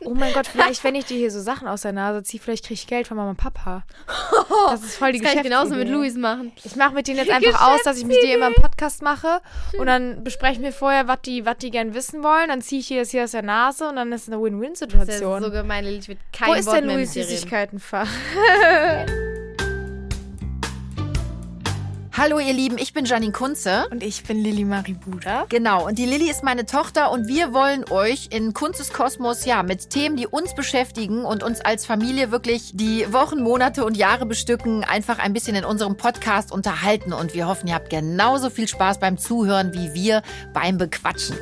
Oh mein Gott, vielleicht, wenn ich dir hier so Sachen aus der Nase ziehe, vielleicht kriege ich Geld von Mama und Papa. Das ist voll die das kann ich genauso mit Luis machen. Ich mache mit denen jetzt einfach aus, dass ich mit dir immer einen Podcast mache und dann besprechen wir vorher, was die, was die gern wissen wollen. Dann ziehe ich dir das hier aus der Nase und dann ist es eine Das ist Win-Win-Situation. so gemein. Ich will kein Wo ist Wort denn mit dir reden. Süßigkeitenfach? Hallo ihr Lieben, ich bin Janine Kunze. Und ich bin Lilly Marie Buda. Genau, und die Lilly ist meine Tochter und wir wollen euch in Kunzes Kosmos ja mit Themen, die uns beschäftigen und uns als Familie wirklich die Wochen, Monate und Jahre bestücken, einfach ein bisschen in unserem Podcast unterhalten und wir hoffen, ihr habt genauso viel Spaß beim Zuhören wie wir beim Bequatschen.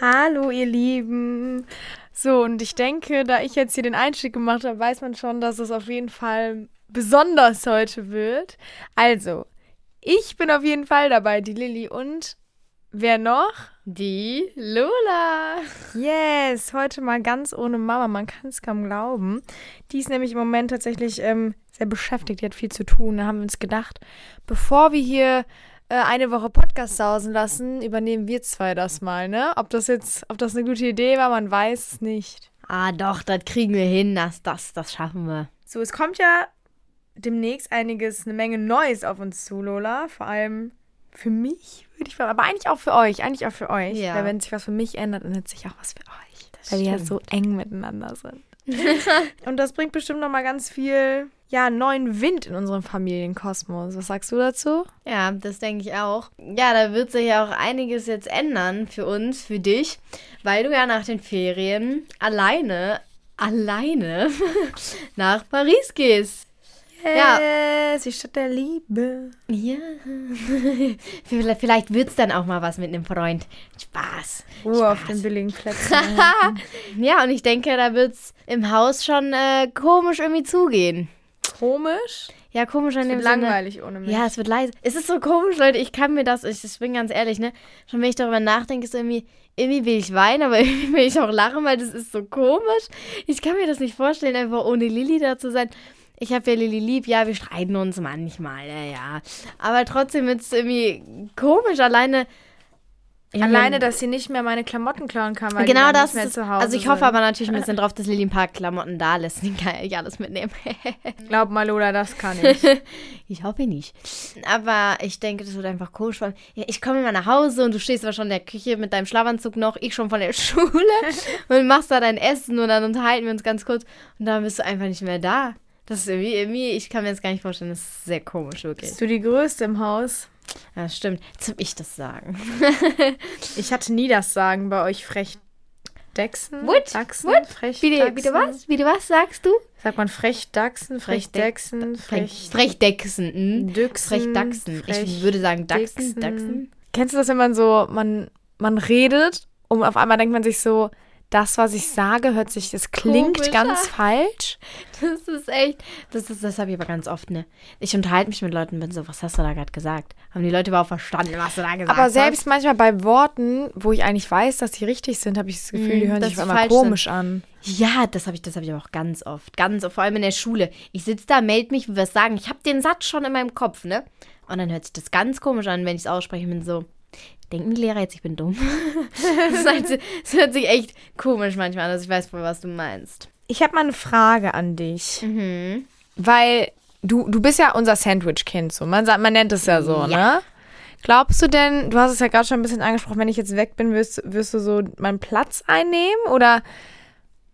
Hallo, ihr Lieben. So, und ich denke, da ich jetzt hier den Einstieg gemacht habe, weiß man schon, dass es auf jeden Fall besonders heute wird. Also, ich bin auf jeden Fall dabei, die Lilly und wer noch? Die Lola. Yes, heute mal ganz ohne Mama, man kann es kaum glauben. Die ist nämlich im Moment tatsächlich ähm, sehr beschäftigt, die hat viel zu tun. Da haben wir uns gedacht, bevor wir hier äh, eine Woche Podcast sausen lassen, übernehmen wir zwei das mal, ne? Ob das jetzt, ob das eine gute Idee war, man weiß es nicht. Ah, doch, das kriegen wir hin. Das, das, das schaffen wir. So, es kommt ja demnächst einiges, eine Menge Neues auf uns zu, Lola. Vor allem für mich, würde ich sagen, aber eigentlich auch für euch, eigentlich auch für euch. Ja. Weil wenn sich was für mich ändert, ändert sich auch was für euch. weil wir ja so eng miteinander sind. Und das bringt bestimmt noch mal ganz viel, ja, neuen Wind in unserem Familienkosmos. Was sagst du dazu? Ja, das denke ich auch. Ja, da wird sich ja auch einiges jetzt ändern für uns, für dich, weil du ja nach den Ferien alleine, alleine nach Paris gehst. Ja. Yes, die Stadt der Liebe. Ja. vielleicht wird es dann auch mal was mit einem Freund. Spaß. Ruhe auf den billigen Plätzen. Ja, und ich denke, da wird es im Haus schon äh, komisch irgendwie zugehen. Komisch. Ja, komisch an Es dem wird Sinne. langweilig ohne mich. Ja, es wird leise. Es ist so komisch, Leute. Ich kann mir das, ich, ich bin ganz ehrlich, ne? Schon wenn ich darüber nachdenke, ist irgendwie, irgendwie will ich weinen, aber irgendwie will ich auch lachen, weil das ist so komisch. Ich kann mir das nicht vorstellen, einfach ohne Lilly da zu sein. Ich habe ja Lilly lieb, ja, wir streiten uns manchmal, ja, ja. Aber trotzdem ist es irgendwie komisch, alleine. Alleine, dass sie nicht mehr meine Klamotten klauen kann, weil Genau die das nicht mehr ist, zu Hause also ich hoffe sind. aber natürlich ein bisschen drauf, dass Lilly ein paar Klamotten da lässt. Die kann ich alles mitnehmen. Glaub mal, Lola, das kann ich. Ich hoffe nicht. Aber ich denke, das wird einfach komisch. Weil, ich komme immer nach Hause und du stehst aber schon in der Küche mit deinem Schlafanzug noch, ich schon von der Schule und machst da dein Essen und dann unterhalten wir uns ganz kurz und dann bist du einfach nicht mehr da. Das ist irgendwie, irgendwie ich kann mir das gar nicht vorstellen, das ist sehr komisch, wirklich. Bist du die Größte im Haus? Ja, stimmt. Jetzt hab ich das sagen. Ich hatte nie das Sagen bei euch Frechdechsen. What? Dachsen, What? Frech Wie, Dachsen. wie du was? Wie du was sagst du? Sagt man Frechdachsen, Frechdechsen, Frech... Frechdechsen. hm? Düchsen, Frechdachsen. Frech- Ich würde sagen Dachsen. Dachsen. Kennst du das, wenn man so, man, man redet und auf einmal denkt man sich so, das, was ich sage, hört sich, das klingt Komisch ganz an. falsch. Das ist echt, das, ist, das habe ich aber ganz oft, ne? Ich unterhalte mich mit Leuten und bin so, was hast du da gerade gesagt? Haben die Leute überhaupt verstanden, was du da gesagt Aber hast? selbst manchmal bei Worten, wo ich eigentlich weiß, dass die richtig sind, habe ich das Gefühl, die Mm, hören sich einmal falsch sind. komisch an. Ja, das habe ich, das habe ich aber auch ganz oft. Ganz oft, vor allem in der Schule. Ich sitze da, melde mich, will was sagen. Ich habe den Satz schon in meinem Kopf, ne? Und dann hört sich das ganz komisch an, wenn ich es ausspreche. Bin so, denken die Lehrer jetzt, ich bin dumm? das, halt, das hört sich echt komisch manchmal an, also ich weiß wohl, was du meinst. Ich habe mal eine Frage an dich. Mhm. Weil du, du bist ja unser Sandwich-Kind, so. Man, sagt, man nennt es ja so, ne? Glaubst du denn, du hast es ja gerade schon ein bisschen angesprochen, wenn ich jetzt weg bin, wirst, wirst du so meinen Platz einnehmen? Oder,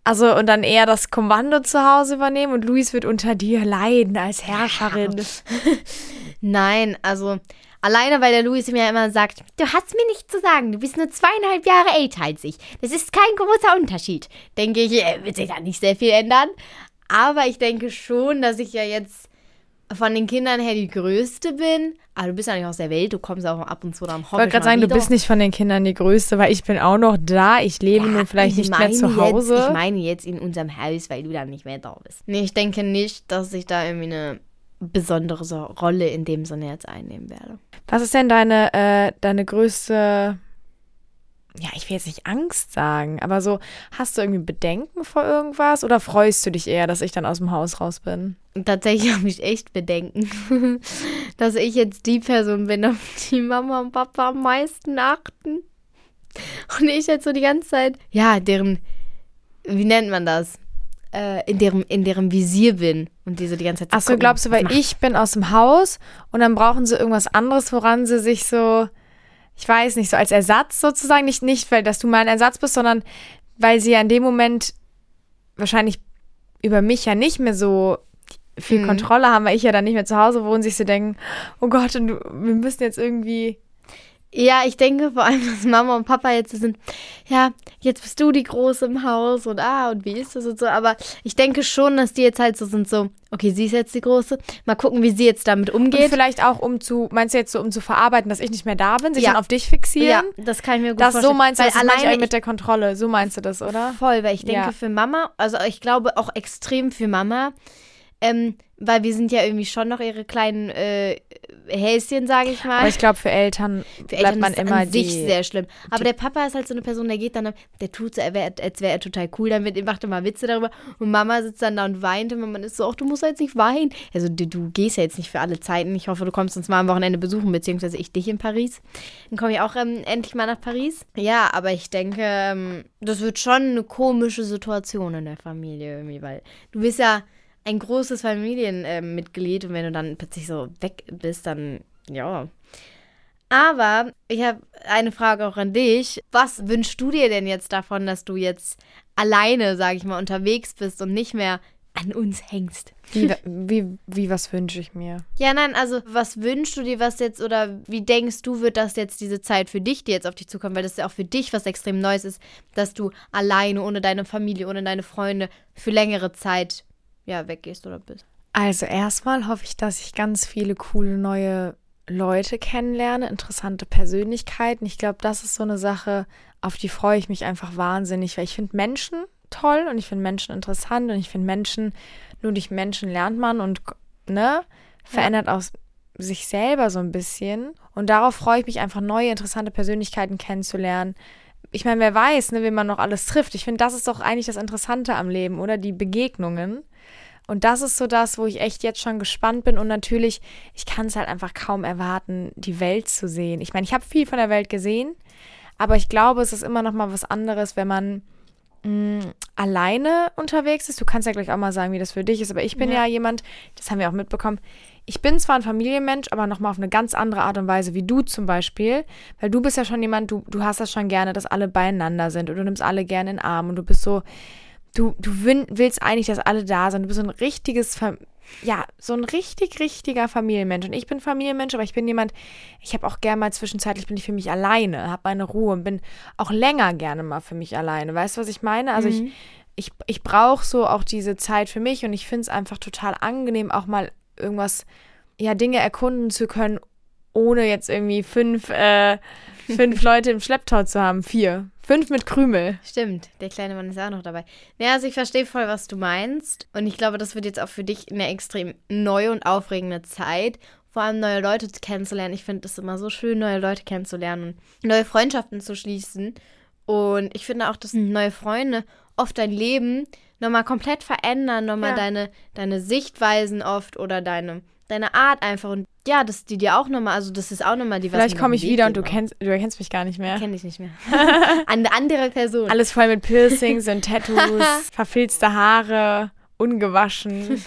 also, und dann eher das Kommando zu Hause übernehmen und Luis wird unter dir leiden als Herrscherin? Nein, also alleine, weil der Luis mir ja immer sagt, du hast mir nichts zu sagen, du bist nur zweieinhalb Jahre älter als ich. Das ist kein großer Unterschied. Denke ich, äh, wird sich da nicht sehr viel ändern. Aber ich denke schon, dass ich ja jetzt von den Kindern her die Größte bin. Aber du bist ja nicht aus der Welt, du kommst auch ab und zu dann Ich wollte gerade sagen, du bist nicht von den Kindern die Größte, weil ich bin auch noch da. Ich lebe nur vielleicht nicht mehr zu Hause. Jetzt, ich meine jetzt in unserem Haus, weil du dann nicht mehr da bist. Nee, ich denke nicht, dass ich da irgendwie eine besondere so Rolle in dem Sinne jetzt einnehmen werde. Was ist denn deine, äh, deine größte, ja, ich will jetzt nicht Angst sagen, aber so, hast du irgendwie Bedenken vor irgendwas oder freust du dich eher, dass ich dann aus dem Haus raus bin? Tatsächlich habe ich echt Bedenken, dass ich jetzt die Person bin, auf die Mama und Papa am meisten achten. Und ich jetzt so die ganze Zeit, ja, deren, wie nennt man das? Äh, in, deren, in deren Visier bin und die so die ganze Zeit so Achso, glaubst du, weil macht- ich bin aus dem Haus und dann brauchen sie irgendwas anderes, woran sie sich so, ich weiß nicht, so als Ersatz sozusagen, nicht, nicht weil dass du mein Ersatz bist, sondern weil sie ja in dem Moment wahrscheinlich über mich ja nicht mehr so viel Mhm. Kontrolle haben, weil ich ja dann nicht mehr zu Hause wohne, sich so denken, oh Gott, und du, wir müssen jetzt irgendwie. Ja, ich denke vor allem, dass Mama und Papa jetzt so sind, ja, jetzt bist du die Große im Haus und ah, und wie ist das und so. Aber ich denke schon, dass die jetzt halt so sind, so, okay, sie ist jetzt die Große, mal gucken, wie sie jetzt damit Und umgeht. vielleicht auch um zu, meinst du jetzt so, um zu verarbeiten, dass ich nicht mehr da bin, sich Ja. dann auf dich fixieren? Ja, das kann ich mir gut Das, vorstellen. so meinst du weil das, alleine mit der Kontrolle. So meinst du das, oder? Voll, weil ich denke Ja. für Mama, also ich glaube auch extrem für Mama, ähm, weil wir sind ja irgendwie schon noch ihre kleinen äh, Häschen, sage ich mal. Aber ich glaube, für Eltern Für bleibt Eltern man ist es immer an sich die. sehr schlimm. Aber der Papa ist halt so eine Person, der geht dann, der tut so, als wäre er total cool, dann wird, macht immer Witze darüber. Und Mama sitzt dann da und weint und man ist so, ach, du musst jetzt nicht weinen. Also du, du gehst ja jetzt nicht für alle Zeiten. Ich hoffe, du kommst uns mal am Wochenende besuchen, beziehungsweise ich dich in Paris. Dann komme ich auch ähm, endlich mal nach Paris. Ja, aber ich denke, ähm, das wird schon eine komische Situation in der Familie irgendwie, weil du bist ja ein großes Familienmitglied und wenn du dann plötzlich so weg bist, dann ja. Aber ich habe eine Frage auch an dich. Was wünschst du dir denn jetzt davon, dass du jetzt alleine, sage ich mal, unterwegs bist und nicht mehr an uns hängst? Wie, wie, wie was wünsche ich mir? Ja, nein, also was wünschst du dir was jetzt oder wie denkst du, wird das jetzt diese Zeit für dich, die jetzt auf dich zukommt, weil das ja auch für dich was extrem Neues ist, dass du alleine, ohne deine Familie, ohne deine Freunde für längere Zeit ja weggehst oder bist? Also erstmal hoffe ich, dass ich ganz viele coole neue Leute kennenlerne, interessante Persönlichkeiten. Ich glaube, das ist so eine Sache, auf die freue ich mich einfach wahnsinnig, weil ich finde Menschen toll und ich finde Menschen interessant und ich finde Menschen, nur durch Menschen lernt man und ne, verändert auch sich selber so ein bisschen. Und darauf freue ich mich einfach, neue, interessante Persönlichkeiten kennenzulernen. Ich meine, wer weiß, ne, wen man noch alles trifft. Ich finde, das ist doch eigentlich das Interessante am Leben, oder? Die Begegnungen. Und das ist so das, wo ich echt jetzt schon gespannt bin. Und natürlich, ich kann es halt einfach kaum erwarten, die Welt zu sehen. Ich meine, ich habe viel von der Welt gesehen, aber ich glaube, es ist immer noch mal was anderes, wenn man mh, alleine unterwegs ist. Du kannst ja gleich auch mal sagen, wie das für dich ist. Aber ich bin ja, Ja. jemand, das haben wir auch mitbekommen. Ich bin zwar ein Familienmensch, aber noch mal auf eine ganz andere Art und Weise wie du zum Beispiel. Weil du bist ja schon jemand, du, du hast das schon gerne, dass alle beieinander sind und du nimmst alle gerne in den Arm und du bist so, du, du willst eigentlich, dass alle da sind. Du bist so ein richtiges, Fam ja, so ein richtig, richtiger Familienmensch. Und ich bin Familienmensch, aber ich bin jemand, ich habe auch gerne mal zwischenzeitlich bin ich für mich alleine, habe meine Ruhe und bin auch länger gerne mal für mich alleine. Weißt du, was ich meine? Also ich, ich, ich brauche so auch diese Zeit für mich und ich finde es einfach total angenehm, auch mal irgendwas, ja, Dinge erkunden zu können, ohne jetzt irgendwie fünf, äh, fünf Leute im Schlepptau zu haben. Vier. Fünf mit Krümel. Stimmt, der kleine Mann ist auch noch dabei. Ja, also ich verstehe voll, was du meinst. Und ich glaube, das wird jetzt auch für dich eine extrem neue und aufregende Zeit. Vor allem neue Leute kennenzulernen. Ich finde es immer so schön, neue Leute kennenzulernen und neue Freundschaften zu schließen. Und ich finde auch, dass neue Freunde oft dein Leben nochmal komplett verändern, nochmal Ja. deine, deine Sichtweisen oft oder deine, deine Art einfach. Und ja, dass die dir auch nochmal, also das ist auch nochmal die was Vielleicht komme ich wieder und du kennst, du erkennst mich gar nicht mehr. Kenn ich nicht mehr. Eine andere Person. Alles voll mit Piercings und Tattoos, verfilzte Haare, ungewaschen.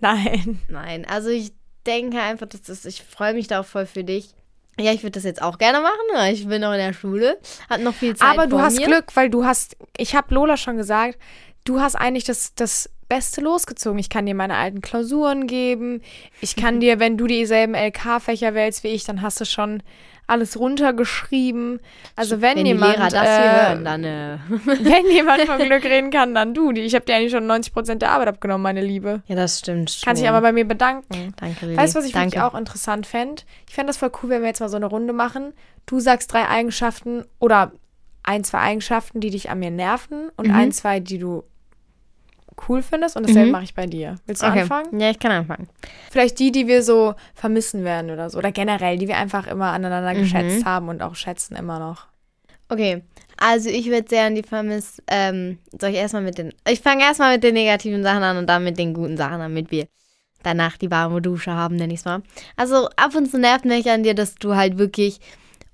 Nein. Nein, also ich denke einfach, dass das, ich freue mich da auch voll für dich. Ja, ich würde das jetzt auch gerne machen. aber Ich bin noch in der Schule, hat noch viel Zeit Aber du hast mir. Glück, weil du hast, ich habe Lola schon gesagt, du hast eigentlich das, das Beste losgezogen. Ich kann dir meine alten Klausuren geben. Ich kann dir, wenn du dieselben LK-Fächer wählst wie ich, dann hast du schon alles runtergeschrieben. Also wenn, Wenn jemand, die Lehrer das hier äh, hören, dann äh, wenn jemand von Glück reden kann, dann du. Ich habe dir eigentlich schon 90 Prozent der Arbeit abgenommen, meine Liebe. Ja, das stimmt schon. Kann sich aber bei mir bedanken. Danke, Lili. Weißt du, was ich Danke. wirklich auch interessant fände? Ich fände das voll cool, wenn wir jetzt mal so eine Runde machen. Du sagst drei Eigenschaften oder ein, zwei Eigenschaften, die dich an mir nerven und Mhm. ein, zwei, die du cool findest. Und dasselbe Mhm. mache ich bei dir. Willst du Okay. anfangen? Ja, ich kann anfangen. Vielleicht die, die wir so vermissen werden oder so. Oder generell, die wir einfach immer aneinander Mhm. geschätzt haben und auch schätzen immer noch. Okay, also ich würde sehr an die vermisst. Ähm, soll ich erstmal mit den. Ich fange erstmal mit den negativen Sachen an und dann mit den guten Sachen, damit wir danach die warme Dusche haben, nenne ich es mal. Also ab und zu nervt mich an dir, dass du halt wirklich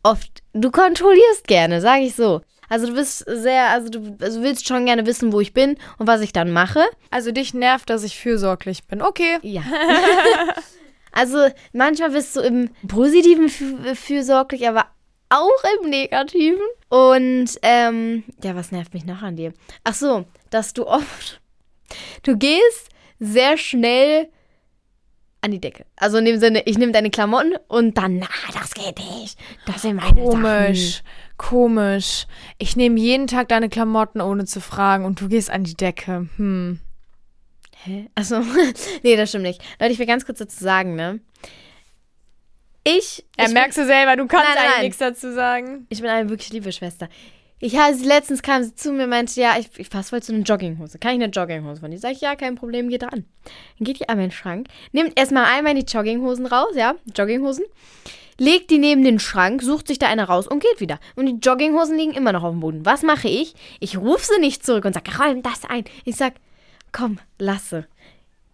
oft, du kontrollierst gerne, sage ich so. Also du bist sehr, also du also willst schon gerne wissen, wo ich bin und was ich dann mache. Also dich nervt, dass ich fürsorglich bin. Okay. Ja. also manchmal bist du im positiven fü- fürsorglich, aber auch im negativen. Und ähm, ja, was nervt mich noch an dir? Ach so, dass du oft, du gehst sehr schnell an die Decke. Also in dem Sinne, ich nehme deine Klamotten und dann, na, das geht nicht. Das sind meine Komisch. Komisch. Ich nehme jeden Tag deine Klamotten, ohne zu fragen, und du gehst an die Decke. Hm. Hä? Achso, nee, das stimmt nicht. Leute, ich will ganz kurz dazu sagen, ne? Ich, Ja, ich, merkst du selber, du kannst Nein, nein, eigentlich nichts dazu sagen. ich bin eine wirklich liebe Schwester. Ich habe sie letztens kam sie zu mir und meinte, ja, ich, ich passe voll zu einer Jogginghose. Kann ich eine Jogginghose von dir? Sag ich, ja, kein Problem, geht dran. Dann geht die an meinen Schrank, nimmt erstmal einmal die Jogginghosen raus, ja, Jogginghosen, legt die neben den Schrank, sucht sich da eine raus und geht wieder. Und die Jogginghosen liegen immer noch auf dem Boden. Was mache ich? Ich rufe sie nicht zurück und sage, räum das ein. Ich sag, komm, lasse.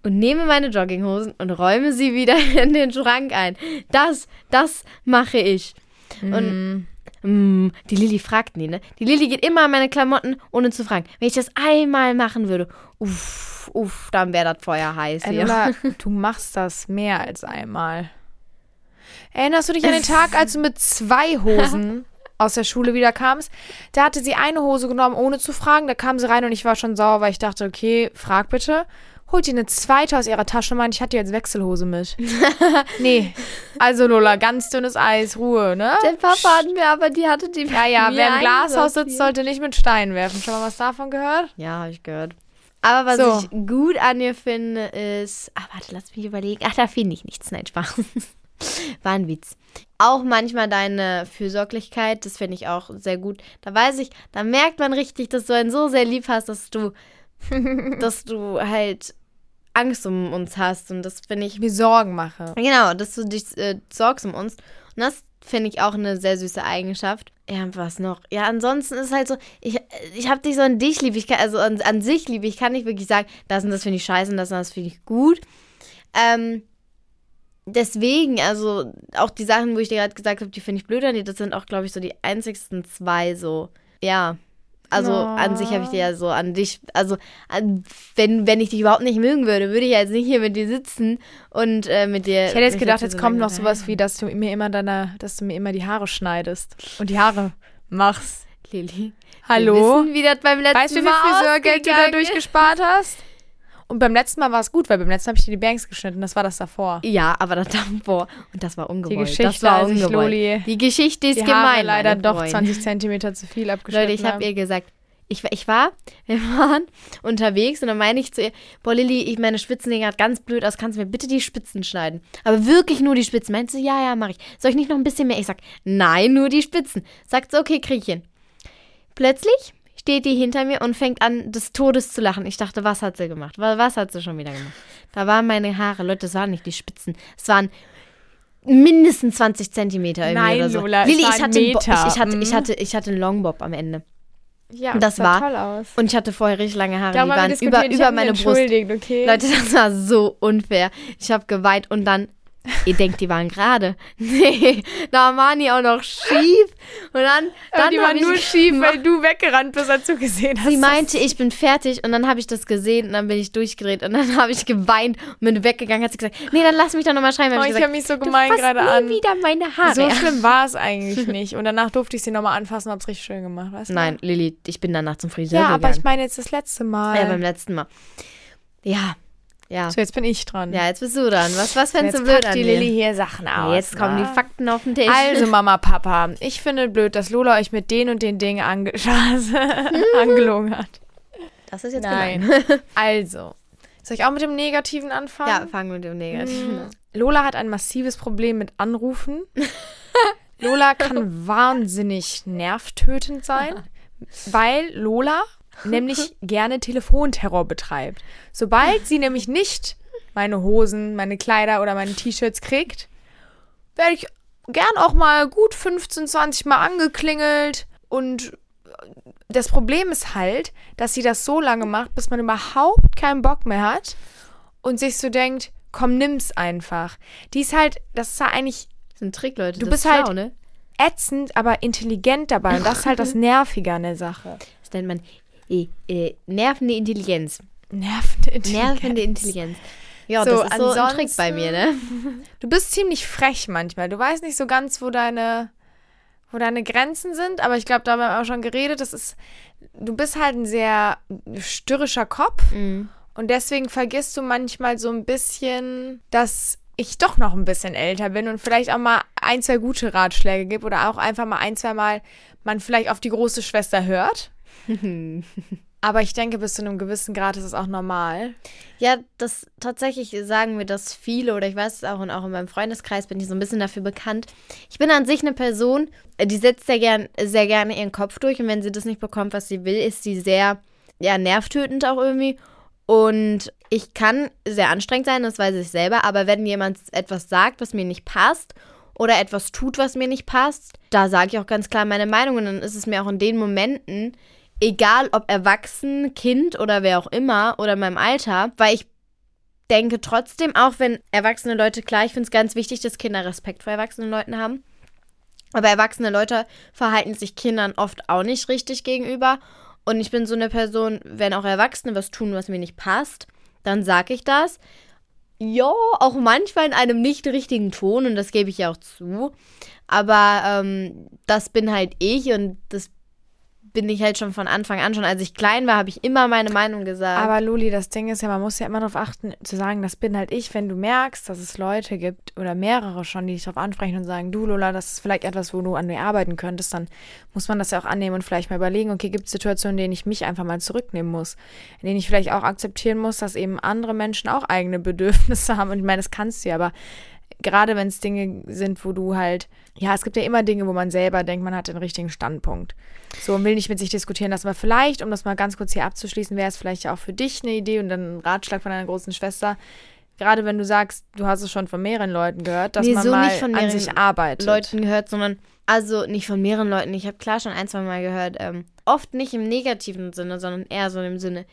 Und nehme meine Jogginghosen und räume sie wieder in den Schrank ein. Das, das mache ich. Und mm, die Lilly fragt nie, ne? Die Lilly geht immer an meine Klamotten, ohne zu fragen. Wenn ich das einmal machen würde, uff, uff, dann wäre das Feuer heiß. Lola, du machst das mehr als einmal. Erinnerst du dich an den Tag, als du mit zwei Hosen aus der Schule wieder kamst? Da hatte sie eine Hose genommen, ohne zu fragen. Da kam sie rein und ich war schon sauer, weil ich dachte, okay, frag bitte. Holt die eine zweite aus ihrer Tasche und meinte, ich hatte jetzt Wechselhose mit. nee. Also Lola, ganz dünnes Eis, Ruhe, ne? Der Papa hat mir aber, die hatte die Ja, ja, wer im Glashaus sitzt, sollte nicht mit Steinen werfen. Schon mal was davon gehört? Ja, habe ich gehört. Aber was So. ich gut an ihr finde, ist. Ah, warte, lass mich überlegen. Ach, da finde ich nichts. Nein, Spaß. War ein Witz. Auch manchmal deine Fürsorglichkeit, das finde ich auch sehr gut. Da weiß ich, da merkt man richtig, dass du einen so sehr lieb hast, dass du, dass du halt Angst um uns hast. Und das finde ich Mir Sorgen mache. Genau, dass du dich äh, sorgst um uns. Und das finde ich auch eine sehr süße Eigenschaft. Ja, was noch? Ja, ansonsten ist halt so, ich, ich habe dich so an dich lieb. Ich kann, also an, an sich lieb. Ich kann nicht wirklich sagen, das und das finde ich scheiße und das und das finde ich gut. Ähm, deswegen, also auch die Sachen, wo ich dir gerade gesagt habe, die finde ich blöd an dir, das sind auch, glaube ich, so die einzigsten zwei so. Ja. Also Oh. an sich habe ich dir ja so an dich, also an, wenn, wenn ich dich überhaupt nicht mögen würde, würde ich jetzt nicht hier mit dir sitzen und äh, mit dir. Ich hätte jetzt gedacht, jetzt so kommt noch sowas wie, dass du mir immer deine, dass du mir immer die Haare schneidest und die Haare machst. Lilly. Hallo? Wir wissen, wie das beim letzten Weißt du, wie viel Friseurgeld du dadurch gespart hast? Und beim letzten Mal war es gut, weil beim letzten Mal habe ich dir die Banks geschnitten. Das war das davor. Ja, aber das davor. Und das war ungewollt. Die Geschichte, das war ungewollt. Loli Die Geschichte ist die gemein. Haare leider doch Freunde. 20 Zentimeter zu viel abgeschnitten Leute, ich habe habe. ihr gesagt, ich, war- ich war, wir waren unterwegs und dann meine ich zu ihr, boah Lilly, ich meine Spitzen sehen gerade ganz blöd aus, kannst du mir bitte die Spitzen schneiden? Aber wirklich nur die Spitzen. Meint sie, ja, ja, mach ich. Soll ich nicht noch ein bisschen mehr? Ich sag, nein, nur die Spitzen. Sagt sie, okay, krieg ich hin. Plötzlich steht die hinter mir und fängt an, des Todes zu lachen. Ich dachte, was hat sie gemacht? Wa- Was hat sie schon wieder gemacht? Da waren meine Haare, Leute, das waren nicht die Spitzen. Es waren mindestens 20 Zentimeter irgendwie Nein, oder so. Lola, war ich hatte, ich, ich, hatte, ich, Mhm. hatte, ich hatte einen Longbob am Ende. ja, das sah war- toll aus. Und ich hatte vorher richtig lange Haare, Darum die waren über, über meine Brust. okay? Leute, das war so unfair. Ich habe geweint und dann, ihr denkt, die waren gerade. Nee, da waren die auch noch schief. Und dann, dann die waren ich nur schief, weil du weggerannt bist, als du gesehen hast. Sie meinte, ich bin fertig und dann habe ich das gesehen und dann bin ich durchgedreht und dann habe ich geweint und bin weggegangen. Hat sie gesagt, nee, dann lass mich doch nochmal schreiben. Oh, ich ich habe mich so gemein gerade an. wieder meine Haare. So schlimm war es eigentlich nicht. Und danach durfte ich sie nochmal anfassen und hab's richtig schön gemacht, weißt du? Nein, Lilly, ich bin danach zum Friseur Ja, gegangen. aber ich meine jetzt das letzte Mal. ja, beim letzten Mal. Ja, ja. so, jetzt bin ich dran. Ja, jetzt bist du dran. Was, was fändest jetzt du blöd packt an die mir? Lilly hier Sachen aus. Ja, jetzt kommen ne? die Fakten auf den Tisch. Also, Mama, Papa, ich finde blöd, dass Lola euch mit den und den Dingen ange angelogen hat. das ist jetzt Nein. Also, soll ich auch mit dem Negativen anfangen? Ja, fangen wir mit dem Negativen an. Lola hat ein massives Problem mit Anrufen. Lola kann wahnsinnig nervtötend sein, weil Lola nämlich gerne Telefonterror betreibt. Sobald sie nämlich nicht meine Hosen, meine Kleider oder meine T-Shirts kriegt, werde ich gern auch mal gut 15, 20 Mal angeklingelt und das Problem ist halt, dass sie das so lange macht, bis man überhaupt keinen Bock mehr hat und sich so denkt, komm, nimm's einfach. Die ist halt, das ist ja eigentlich, Das ist ein Trick, Leute. Du bist ist schlau, halt- ne? ätzend, aber intelligent dabei. Und das ist halt das Nervige an der Sache. Das nennt man äh, äh, nervende Intelligenz. Nervende Intelligenz. Nervende Intelligenz. Ja, So, das ist so ein Trick bei mir, ne? Du bist ziemlich frech manchmal. Du weißt nicht so ganz, wo deine, wo deine Grenzen sind, aber ich glaube, da haben wir auch schon geredet. Das ist, du bist halt ein sehr störrischer Kopf Mhm. und deswegen vergisst du manchmal so ein bisschen, dass ich doch noch ein bisschen älter bin und vielleicht auch mal ein, zwei gute Ratschläge gebe oder auch einfach mal ein, zwei Mal man vielleicht auf die große Schwester hört. Aber ich denke, bis zu einem gewissen Grad ist es auch normal. Ja, das tatsächlich sagen mir das viele oder ich weiß es auch und auch in meinem Freundeskreis bin ich so ein bisschen dafür bekannt. Ich bin an sich eine Person, äh, die setzt sehr, gern, sehr gerne ihren Kopf durch und wenn sie das nicht bekommt, was sie will, ist sie sehr, ja, nervtötend auch irgendwie. Und ich kann sehr anstrengend sein, das weiß ich selber, aber wenn jemand etwas sagt, was mir nicht passt oder etwas tut, was mir nicht passt, da sage ich auch ganz klar meine Meinung und dann ist es mir auch in den Momenten egal ob erwachsen, Kind oder wer auch immer oder in meinem Alter, weil ich denke trotzdem, auch wenn erwachsene Leute, klar, ich finde es ganz wichtig, dass Kinder Respekt vor erwachsenen Leuten haben. Aber erwachsene Leute verhalten sich Kindern oft auch nicht richtig gegenüber. Und ich bin so eine Person, wenn auch Erwachsene was tun, was mir nicht passt, dann sage ich das. Ja, auch manchmal in einem nicht richtigen Ton und das gebe ich ja auch zu. Aber ähm, das bin halt ich und das bin ich halt schon von Anfang an. Schon als ich klein war, habe ich immer meine Meinung gesagt. Aber Luli, das Ding ist ja, man muss ja immer darauf achten, zu sagen, das bin halt ich. Wenn du merkst, dass es Leute gibt oder mehrere schon, die dich darauf ansprechen und sagen, du Lola, das ist vielleicht etwas, wo du an mir arbeiten könntest, dann muss man das ja auch annehmen und vielleicht mal überlegen, okay, gibt es Situationen, in denen ich mich einfach mal zurücknehmen muss, in denen ich vielleicht auch akzeptieren muss, dass eben andere Menschen auch eigene Bedürfnisse haben. Und ich meine, das kannst du ja, aber gerade wenn es Dinge sind, wo du halt, ja, es gibt ja immer Dinge, wo man selber denkt, man hat den richtigen Standpunkt. So und will nicht mit sich diskutieren lassen. Aber vielleicht, um das mal ganz kurz hier abzuschließen, wäre es vielleicht ja auch für dich eine Idee und dann ein Ratschlag von deiner großen Schwester. Gerade wenn du sagst, du hast es schon von mehreren Leuten gehört, dass Nee, man so mal nicht von an mehreren sich arbeitet. Leuten gehört, sondern also nicht von mehreren Leuten. Ich habe klar schon ein, zwei Mal gehört, ähm, oft nicht im negativen Sinne, sondern eher so im Sinne,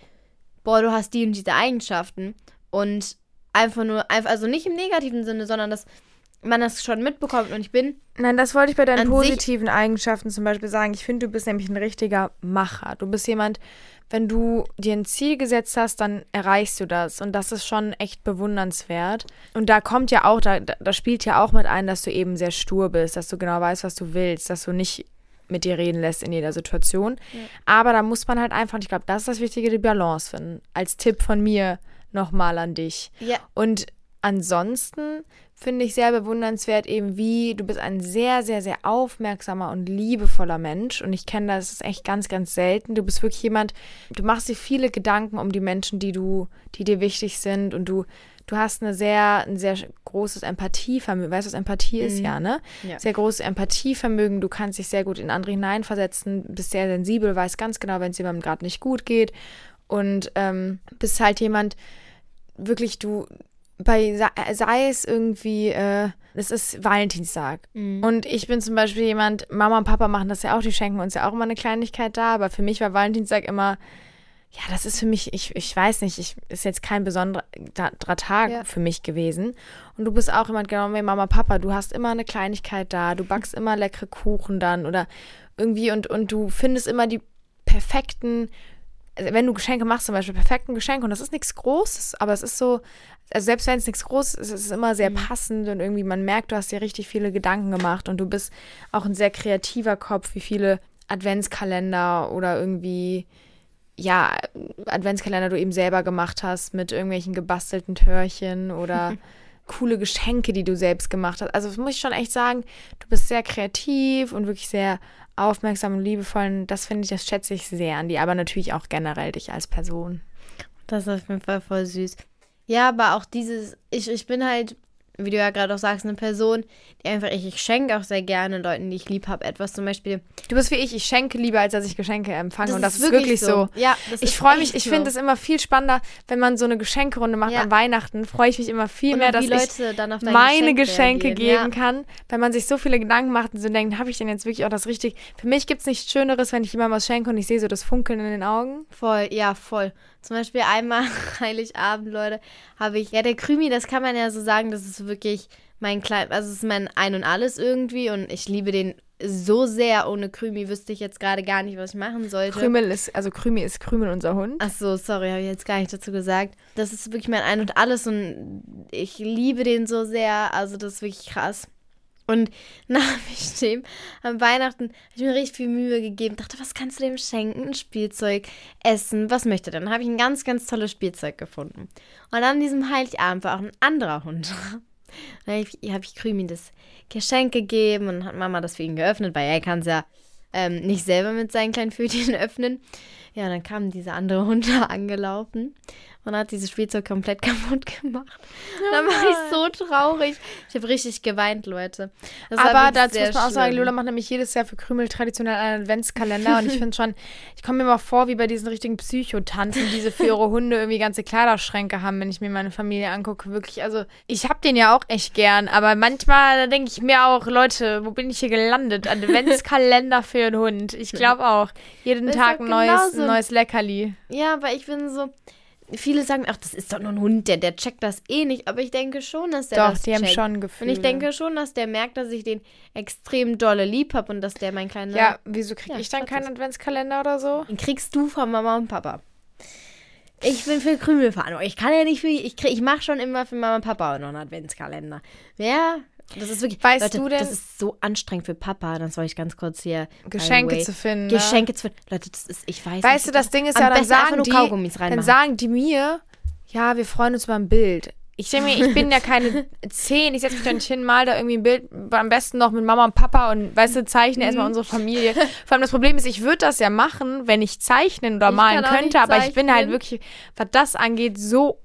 boah, du hast die und diese Eigenschaften und einfach nur, einfach, also nicht im negativen Sinne, sondern dass man das schon mitbekommt und ich bin, Nein, das wollte ich bei deinen positiven Eigenschaften zum Beispiel sagen. Ich finde, du bist nämlich ein richtiger Macher. Du bist jemand, wenn du dir ein Ziel gesetzt hast, dann erreichst du das. Und das ist schon echt bewundernswert. Und da kommt ja auch, da, da spielt ja auch mit ein, dass du eben sehr stur bist, dass du genau weißt, was du willst, dass du nicht mit dir reden lässt in jeder Situation. Aber da muss man halt einfach, und ich glaube, das ist das Wichtige, die Balance finden. Als Tipp von mir nochmal an dich. ja, Und ansonsten finde ich sehr bewundernswert eben, wie du bist ein sehr, sehr, sehr aufmerksamer und liebevoller Mensch. Und ich kenne das, das ist echt ganz, ganz selten. Du bist wirklich jemand, du machst dir viele Gedanken um die Menschen, die du, die dir wichtig sind. Und du, du hast eine sehr, ein sehr großes Empathievermögen. Weißt du, was Empathie ist, ja, ne? Ja. Sehr großes Empathievermögen. Du kannst dich sehr gut in andere hineinversetzen, bist sehr sensibel, weißt ganz genau, wenn es jemandem gerade nicht gut geht. Und ähm, bist halt jemand, wirklich, du, bei, sei- es irgendwie, äh, es ist Valentinstag. Mhm. Und ich bin zum Beispiel jemand, Mama und Papa machen das ja auch, die schenken uns ja auch immer eine Kleinigkeit da, aber für mich war Valentinstag immer, ja, das ist für mich, ich, ich weiß nicht, ich, ist jetzt kein besonderer Tag Ja. für mich gewesen. Und du bist auch jemand, genau wie Mama, Papa, du hast immer eine Kleinigkeit da, du backst immer leckere Kuchen dann oder irgendwie und, und du findest immer die perfekten, wenn du Geschenke machst, zum Beispiel perfekten Geschenke und das ist nichts Großes, aber es ist so, also selbst wenn es nichts Großes ist, es ist immer sehr passend und irgendwie man merkt, du hast dir richtig viele Gedanken gemacht und du bist auch ein sehr kreativer Kopf, wie viele Adventskalender oder irgendwie ja, Adventskalender du eben selber gemacht hast mit irgendwelchen gebastelten Törchen oder coole Geschenke, die du selbst gemacht hast. Also das muss ich schon echt sagen, du bist sehr kreativ und wirklich sehr aufmerksam und liebevoll. Und das finde ich, das schätze ich sehr an dir, aber natürlich auch generell dich als Person. Das ist auf jeden Fall voll süß. Ja, aber auch dieses, ich, ich bin halt, wie du ja gerade auch sagst, eine Person, die einfach, ich, ich schenke auch sehr gerne Leuten, die ich lieb habe, etwas zum Beispiel. Du bist wie ich, ich schenke lieber, als dass ich Geschenke empfange. und das ist ist wirklich so. Ja, das Ich freue mich, ich so. finde es immer viel spannender, wenn man so eine Geschenkerunde macht Ja. an Weihnachten. Freue ich mich immer viel Und mehr, dass ich meine Geschenk Geschenke reagieren, geben kann, wenn man sich so viele Gedanken macht und so denkt, habe ich denn jetzt wirklich auch das richtig? Für mich gibt es nichts Schöneres, wenn ich jemandem was schenke und ich sehe so das Funkeln in den Augen. Voll, ja, voll. Zum Beispiel einmal Heiligabend, Leute, habe ich, ja, der Krümi, das kann man ja so sagen, das ist wirklich mein klein, also es ist mein Ein und Alles irgendwie und ich liebe den so sehr. Ohne Krümi wüsste ich jetzt gerade gar nicht, was ich machen sollte. Krümel ist, also Krümi ist Krümel unser Hund. Ach so, sorry, habe ich jetzt gar nicht dazu gesagt. Das ist wirklich mein Ein und Alles und ich liebe den so sehr. Also das ist wirklich krass. Und nach dem am Weihnachten habe ich mir richtig viel Mühe gegeben. Dachte, was kannst du dem schenken? Ein Spielzeug, Essen, was möchte er denn? Habe ich ein ganz, ganz tolles Spielzeug gefunden. Und an diesem Heiligabend war auch ein anderer Hund. Dann habe ich, hab ich Krümi das Geschenk gegeben und hat Mama das für ihn geöffnet, weil er kann es ja ähm, nicht selber mit seinen kleinen Pfötchen öffnen. Ja, dann kam dieser andere Hund da angelaufen und hat dieses Spielzeug komplett kaputt gemacht. dann war ich so traurig. Ich habe richtig geweint, Leute. Das Aber dazu muss man auch sagen, schlimm. Lola macht nämlich jedes Jahr für Krümel traditionell einen Adventskalender und ich finde schon, ich komme mir mal vor wie bei diesen richtigen Psychotanten, die diese für ihre Hunde irgendwie ganze Kleiderschränke haben, wenn ich mir meine Familie angucke. Wirklich, also ich habe den ja auch echt gern, aber manchmal denke ich mir auch, Leute, wo bin ich hier gelandet? Adventskalender für einen Hund. Ich glaube auch. Jeden Tag ein neues, neues Leckerli. Ja, aber ich bin so. Viele sagen, ach, das ist doch nur ein Hund, der, der checkt das eh nicht. Aber ich denke schon, dass der Doch, das die haben checkt. schon Und Gefühle. ich denke schon, dass der merkt, dass ich den extrem dolle lieb habe und dass der mein kleiner. Ja, wieso kriege Ja, ich dann keinen Adventskalender oder so? Den kriegst du von Mama und Papa. Ich bin für Krümel verantwortlich. Ich kann ja nicht für. Ich, krieg- ich mache schon immer für Mama und Papa auch noch einen Adventskalender. Ja, das ist wirklich. Weißt Leute, du denn- Das ist so anstrengend für Papa. Das soll ich ganz kurz hier. Geschenke way. zu finden. ne? Geschenke zu finden. Leute, das ist. Ich weiß Weißt du, nicht. das Ding ist ja, dann sagen, die, dann sagen die mir, ja, wir freuen uns über ein Bild. Ich denke mir, ich bin ja keine zehn, ich setze mich da nicht hin, mal da irgendwie ein Bild, am besten noch mit Mama und Papa und, weißt du, zeichne Mhm. erstmal unsere Familie. Vor allem das Problem ist, ich würde das ja machen, wenn ich zeichnen oder Ich malen könnte, aber ich bin halt wirklich, was das angeht, so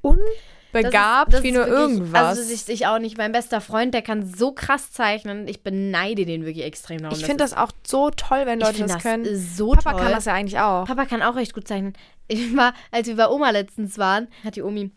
Das ist- das wie ist nur wirklich- irgendwas. Also ich, ich auch nicht. Mein bester Freund, der kann so krass zeichnen. Ich beneide den wirklich extrem darum. ich finde das auch so toll, wenn Leute find das können. so Papa toll. kann das ja eigentlich auch. Papa kann auch recht gut zeichnen. Ich war, als wir bei Oma letztens waren, hat die Omi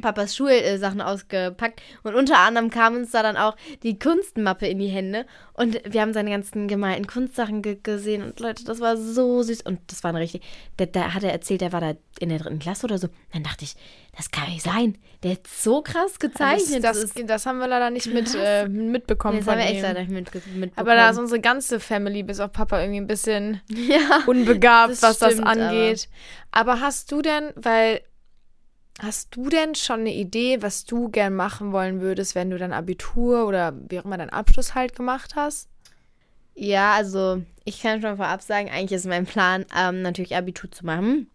Papas Schulsachen ausgepackt und unter anderem kam uns da dann auch die Kunstmappe in die Hände und wir haben seine ganzen gemalten Kunstsachen ge gesehen und Leute, das war so süß und das war ein richtig, der, der hat er erzählt, der war da in der dritten Klasse oder so. Dann dachte ich, das kann nicht sein. Der hat so krass Das, gezeichnet. das, ist, das haben wir leider nicht mit, äh, mitbekommen das von haben wir echt leider nicht mitge- mitbekommen. Aber da ist unsere ganze Family, bis auf Papa, irgendwie ein bisschen ja. unbegabt, Das was das stimmt, angeht. Aber. hast du denn, weil, hast du denn schon eine Idee, was du gern machen wollen würdest, wenn du dein Abitur oder wie auch immer deinen Abschluss halt gemacht hast? Ja, also ich kann schon vorab sagen, eigentlich ist mein Plan, ähm, natürlich Abitur zu machen.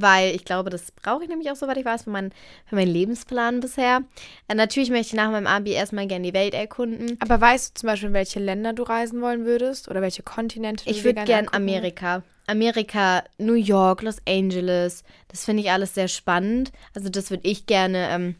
Weil ich glaube, das brauche ich nämlich auch, soweit ich weiß, für, mein, für meinen Lebensplan bisher. Äh, natürlich möchte ich nach meinem Abi erstmal gerne die Welt erkunden. Aber weißt du zum Beispiel, in welche Länder du reisen wollen würdest? Oder welche Kontinente du Ich würde gerne gern Amerika. Amerika, New York, Los Angeles. Das finde ich alles sehr spannend. Also das würde ich gerne ähm,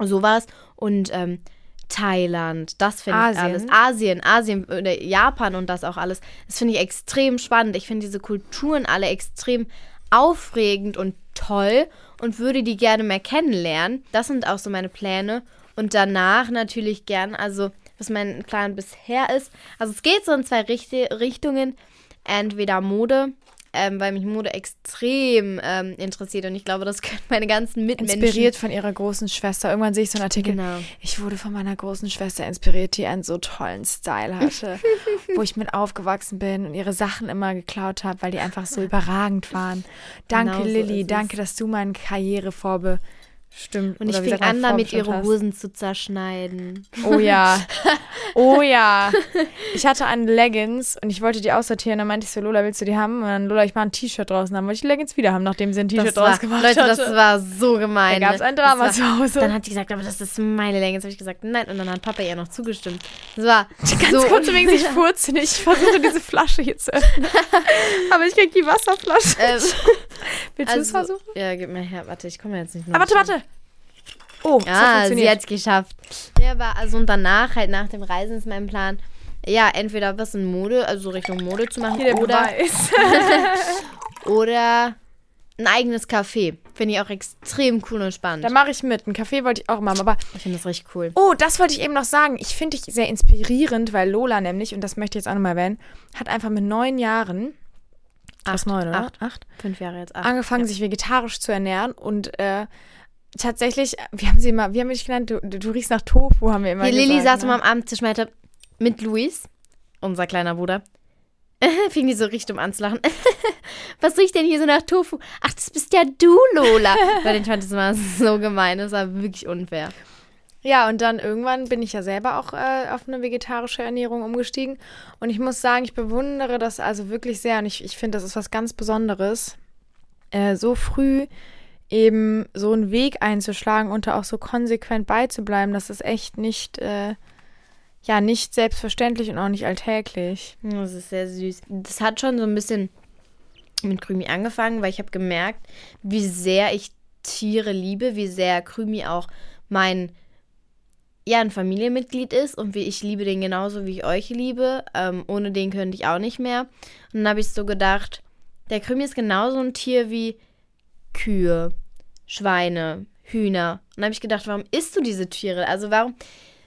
sowas. Und ähm, Thailand, das finde ich alles. Asien, Asien oder Japan und das auch alles. Das finde ich extrem spannend. Ich finde diese Kulturen alle extrem aufregend und toll und würde die gerne mehr kennenlernen. Das sind auch so meine Pläne. Und danach natürlich gern, also was mein Plan bisher ist. Also es geht so in zwei Richt Richtungen. Entweder Mode, ähm, weil mich Mode extrem ähm, interessiert und ich glaube, das können meine ganzen Mitmenschen. Inspiriert von ihrer großen Schwester. Irgendwann sehe ich so einen Artikel. Genau. Ich wurde von meiner großen Schwester inspiriert, die einen so tollen Style hatte, wo ich mit aufgewachsen bin und ihre Sachen immer geklaut habe, weil die einfach so überragend waren. Danke, Genau so Lilly. Danke, dass du meine Karriere vorbestimmt. Und ich oder fing an, damit ihre hast. Hosen zu zerschneiden. Oh ja. Oh ja. Ich hatte eine Leggings und ich wollte die aussortieren. Dann meinte ich so, Lola, willst du die haben? Und dann, Lola, ich mache ein T-Shirt draußen. Dann wollte ich die Leggings wieder haben, nachdem sie ein T-Shirt draus gemacht Leute, hatte. das war so gemein. da gab es ein Drama war, zu Hause. Dann hat die gesagt, aber das ist meine. Jetzt habe ich gesagt, nein. Und dann hat Papa ihr noch zugestimmt. Das war Ganz so kurz übrigens, ich furze nicht. Ich versuche diese Flasche hier zu öffnen. Aber ich krieg die Wasserflasche. Ähm, Willst du es also, versuchen? ja, gib mir her. Warte, ich komme jetzt nicht mehr. Ah, warte, warte. Oh, das hat Ah, sie hat es geschafft. Ja, aber also und danach, halt nach dem Reisen ist mein Plan, ja, entweder was in Mode, also Richtung Mode zu machen Hier der oder, oder ein eigenes Café. Finde ich auch extrem cool und spannend. Da mache ich mit. Ein Kaffee wollte ich auch machen. Aber Ich finde das richtig cool. Oh, das wollte ich eben noch sagen. Ich finde dich sehr inspirierend, weil Lola nämlich, und das möchte ich jetzt auch nochmal erwähnen, hat einfach mit neun Jahren, acht, neun, oder? acht. Acht. Fünf Jahre jetzt. Acht. Angefangen, sich vegetarisch zu ernähren und äh, tatsächlich, wie haben sie immer, wie haben wir dich genannt? Du, du, riechst nach Tofu, haben wir immer Die gesagt. Lilly saß ne? immer am Abendtisch meinte, mit Luis, unser kleiner Bruder, fing die so richtig anzulachen. Was riecht denn hier so nach Tofu? Ach, das bist ja du, Lola. Weil ich fand das immer so gemein. Das war wirklich unfair. Ja, und dann irgendwann bin ich ja selber auch äh, auf eine vegetarische Ernährung umgestiegen. Und ich muss sagen, ich bewundere das also wirklich sehr. Und ich, ich finde, das ist was ganz Besonderes, äh, so früh eben so einen Weg einzuschlagen und da auch so konsequent beizubleiben. Das ist echt nicht, äh, ja, nicht selbstverständlich und auch nicht alltäglich. Das ist sehr süß. Das hat schon so ein bisschen mit Krümi angefangen, weil ich habe gemerkt, wie sehr ich Tiere liebe, wie sehr Krümi auch mein ja, ein Familienmitglied ist und wie ich liebe den genauso, wie ich euch liebe. Ähm, ohne den könnte ich auch nicht mehr. Und dann habe ich so gedacht, der Krümi ist genauso ein Tier wie Kühe, Schweine, Hühner. Und dann habe ich gedacht, warum isst du diese Tiere? Also warum,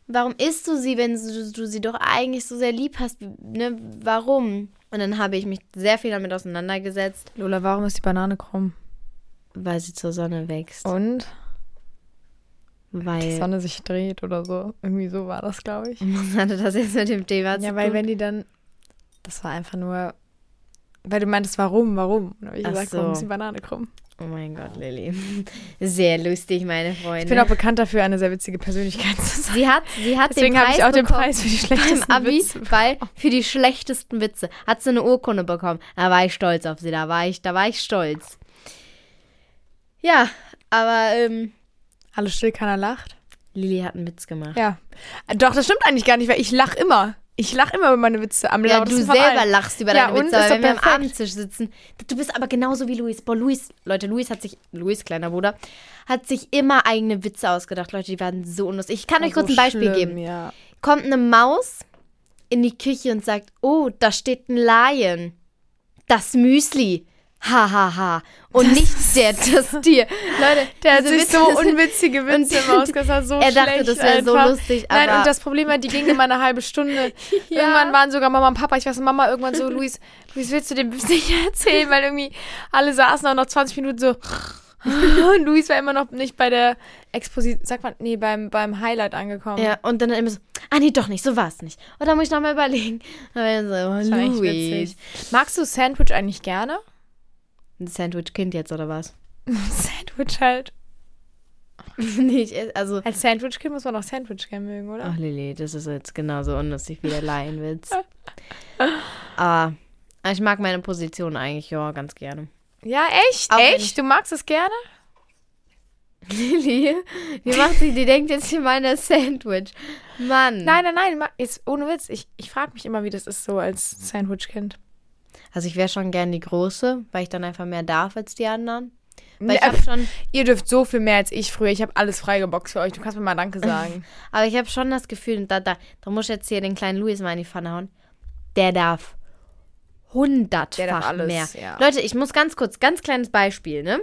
warum isst du sie, wenn du, du sie doch eigentlich so sehr lieb hast? Ne? Warum? Und dann habe ich mich sehr viel damit auseinandergesetzt. Lola, warum ist die Banane krumm? Weil sie zur Sonne wächst. Und? Weil. Die Sonne sich dreht oder so. Irgendwie so war das, glaube ich. Was hatte das jetzt mit dem Thema zu Ja, weil wenn die dann. Das war einfach nur. Weil du meintest, warum, warum? Und dann habe ich Ach gesagt, so. warum ist die Banane krumm? Oh mein Gott, Lilly. Sehr lustig, meine Freunde. Ich bin auch bekannt dafür, eine sehr witzige Persönlichkeit zu sein. sie hat, sie hat Deswegen habe ich auch den Preis für die beim schlechtesten Abi, Witze. weil für die schlechtesten Witze hat sie eine Urkunde bekommen. Da war ich stolz auf sie, da war ich, da war ich stolz. Ja, aber ähm, Alles still, keiner lacht. Lilly hat einen Witz gemacht. Ja. Doch, das stimmt eigentlich gar nicht, weil ich lache immer. Ich lache immer über meine Witze am Ja, du selber lachst über Ja, deine? Witze, aber wenn wir am perfekt. Abendtisch sitzen, du bist aber genauso wie Luis. Boah, Luis, Leute, Luis hat sich, Luis, kleiner Bruder, hat sich immer eigene Witze ausgedacht. Leute, die waren so unlustig. Ich kann euch kurz ein Beispiel schlimm, geben. Ja. Kommt eine Maus in die Küche und sagt, oh, da steht ein Lion. Das Müsli. Ha, ha, ha. Und nicht der, das Tier. Leute, Der hat sich Witze so unwitzige Witze Und- immer ausgesagt, so Er dachte, das wäre so lustig, Nein, und das Problem war, die ging immer eine halbe Stunde. Irgendwann waren sogar Mama und Papa, ich weiß nicht, Mama irgendwann so, Luis, Luis, willst du dem nicht erzählen? Weil irgendwie alle saßen auch noch 20 Minuten so. Und Luis war immer noch nicht bei der Exposition, sagt man, nee, beim, beim Highlight angekommen. Ja, und dann immer so, ah nee, doch nicht, so war es nicht. Und dann muss ich nochmal überlegen. Und dann so, oh, Das witzig. Magst du Sandwich eigentlich gerne? Ein Sandwich-Kind jetzt, oder was? Sandwich halt. nee, ich also, Als Sandwich-Kind muss man auch Sandwich gerne mögen, oder? ach Lilly, das ist jetzt genauso unlustig wie der Laienwitz. Aber ich mag meine Position eigentlich, ja, ganz gerne. Ja, echt? Auch echt? Du magst es gerne? Lilly, die macht sich, die denkt jetzt, ich meine Sandwich. Mann. Nein, nein, nein, jetzt ohne Witz. Ich, ich frage mich immer, wie das ist so als Sandwich-Kind. Also ich wäre schon gern die Große, weil ich dann einfach mehr darf als die anderen. Weil ich Ja, habe schon, Ihr dürft so viel mehr als ich früher. Ich habe alles freigeboxt für euch. Du kannst mir mal Danke sagen. aber ich habe schon das Gefühl, da, da, da muss ich jetzt hier den kleinen Luis mal in die Pfanne hauen. Der darf hundertfach Der darf alles, mehr. ja. Leute, ich muss ganz kurz, ganz kleines Beispiel, ne?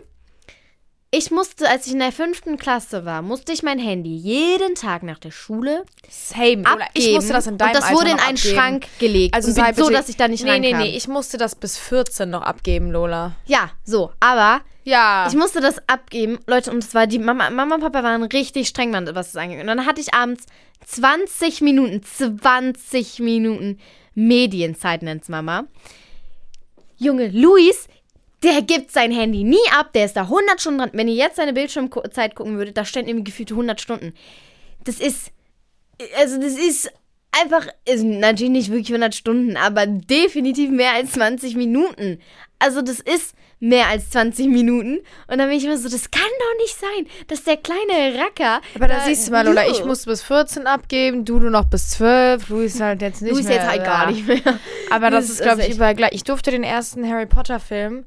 Ich musste, als ich in der fünften Klasse war, musste ich mein Handy jeden Tag nach der Schule Same. Abgeben. ich musste das in deinem Und das Alter wurde in einen abgeben. Schrank gelegt. Also sei so, dass ich da nicht Nee, nee, rankam. nee. Ich musste das bis 14 noch abgeben, Lola. Ja, so. Aber Ja. Ich musste das abgeben, Leute, und es war die Mama, Mama und Papa waren richtig streng, was das angeht. Und dann hatte ich abends 20 Minuten, 20 Minuten Medienzeit, nennt's Mama. Junge, Luis, der gibt sein Handy nie ab, der ist da 100 Stunden dran. Wenn ihr jetzt seine Bildschirmzeit gucken würdet, da stehen irgendwie gefühlte 100 Stunden. Das ist, also das ist einfach, ist natürlich nicht wirklich 100 Stunden, aber definitiv mehr als 20 Minuten. Also das ist mehr als 20 Minuten. Und dann bin ich immer so, das kann doch nicht sein, dass der kleine Racker. Aber da siehst du mal, Lola, ich musste bis 14 abgeben, du nur noch bis 12, Luis halt jetzt nicht Luis mehr. jetzt halt gar nicht mehr. Aber das, Das ist, glaube ich, überall gleich. Ich durfte den ersten Harry Potter Film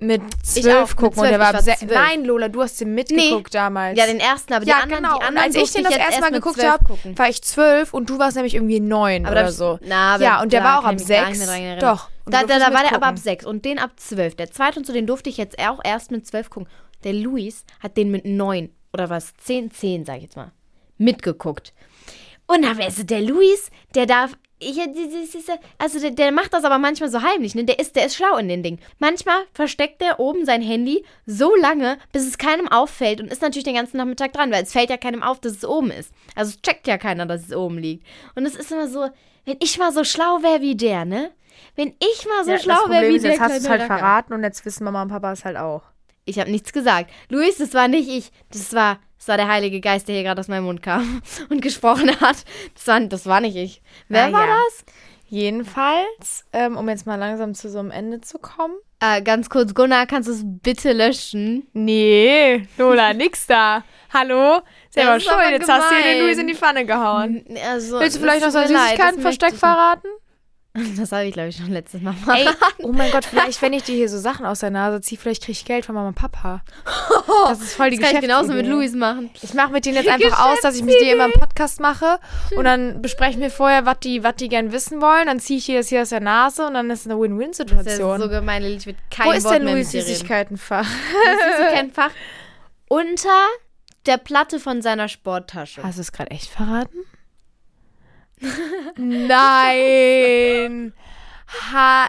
mit auch, 12 mit gucken 12, und der war, war sehr. 12. Nein, Lola, du hast den mitgeguckt damals. Ja, den ersten, aber die ja, anderen, genau. die und anderen als ich den das erste erst Mal geguckt 12 habe, gucken. war ich 12 und du warst nämlich irgendwie 9 Aber oder da- so. Na, aber ja, und der da war auch ab ich mich gar nicht 6. mehr dran erinnern. Doch. Und Da, da, da war der aber ab. 6 und den ab 12. Der zweite und so, den durfte ich jetzt auch erst mit 12 gucken. Der Luis hat den mit 9 oder was, 10, 10, sag ich jetzt mal, mitgeguckt. Und weißt du, der Luis, der darf. Ich, also der, der macht das aber manchmal so heimlich, ne? Der ist, der ist schlau in den Ding. Manchmal versteckt er oben sein Handy so lange, bis es keinem auffällt und ist natürlich den ganzen Nachmittag dran, weil es fällt ja keinem auf, dass es oben ist. Also es checkt ja keiner, dass es oben liegt. Und es ist immer so, Wenn ich mal so schlau wäre wie der, ne? Wenn ich mal so Ja, schlau wäre wie ist, der jetzt hast du es halt verraten und jetzt wissen Mama und Papa es halt auch. Ich habe nichts gesagt. Luis, das war nicht ich. Das war, das war der Heilige Geist, der hier gerade aus meinem Mund kam und gesprochen hat. Das war, das war nicht ich. Wer Ah, war ja. das? Jedenfalls, ähm, um jetzt mal langsam zu so einem Ende zu kommen. Äh, ganz kurz, Gunnar, kannst du es bitte löschen? Nee, Lola, nix da. Hallo? Selber schuld, jetzt hast du hier den gemein. Luis in die Pfanne gehauen. Also, Willst du vielleicht noch so Süßigkeiten-Versteck verraten? Das habe ich, glaube ich, schon letztes Mal Ey, gemacht. oh mein Gott, vielleicht, wenn ich dir hier so Sachen aus der Nase ziehe, vielleicht krieg ich Geld von Mama und Papa. Das ist voll die Das kann ich genauso mit. Luis machen. Ich mache mit denen jetzt einfach aus, dass ich mit dir immer einen Podcast mache und dann besprechen wir vorher, was die, was die gern wissen wollen. Dann ziehe ich dir das hier aus der Nase und dann ist es eine Das ist Win-Win-Situation. so gemein, Lili, ich will kein Wo ist Wort denn mehr Luis. Süßigkeitenfach? Süßigkeitenfach unter der Platte von seiner Sporttasche. Hast du es gerade echt verraten? Nein! Ha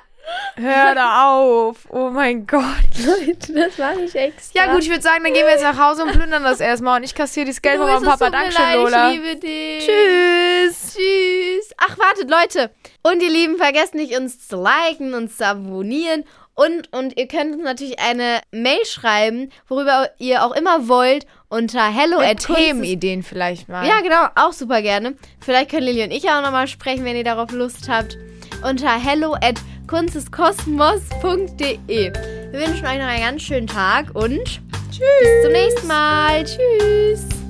Hör da auf! Oh mein Gott! Leute, das war nicht extra. Ja gut, ich würde sagen, dann gehen wir jetzt nach Hause und plündern das erstmal und ich kassiere das Geld von meinem Papa. mir Dankeschön, leid, Lola. Ich liebe dich. Tschüss! Tschüss. Ach, wartet, Leute. Und ihr Lieben, vergesst nicht, uns zu liken, uns zu abonnieren. Und, und ihr könnt uns natürlich eine Mail schreiben, worüber ihr auch immer wollt, unter hello at Themenideen vielleicht mal. Ja, genau, auch super gerne. Vielleicht können Lili und ich auch nochmal sprechen, wenn ihr darauf Lust habt. Unter hello at kunsteskosmos.de. Wir wünschen euch noch einen ganz schönen Tag und Tschüss! bis zum nächsten Mal. Tschüss.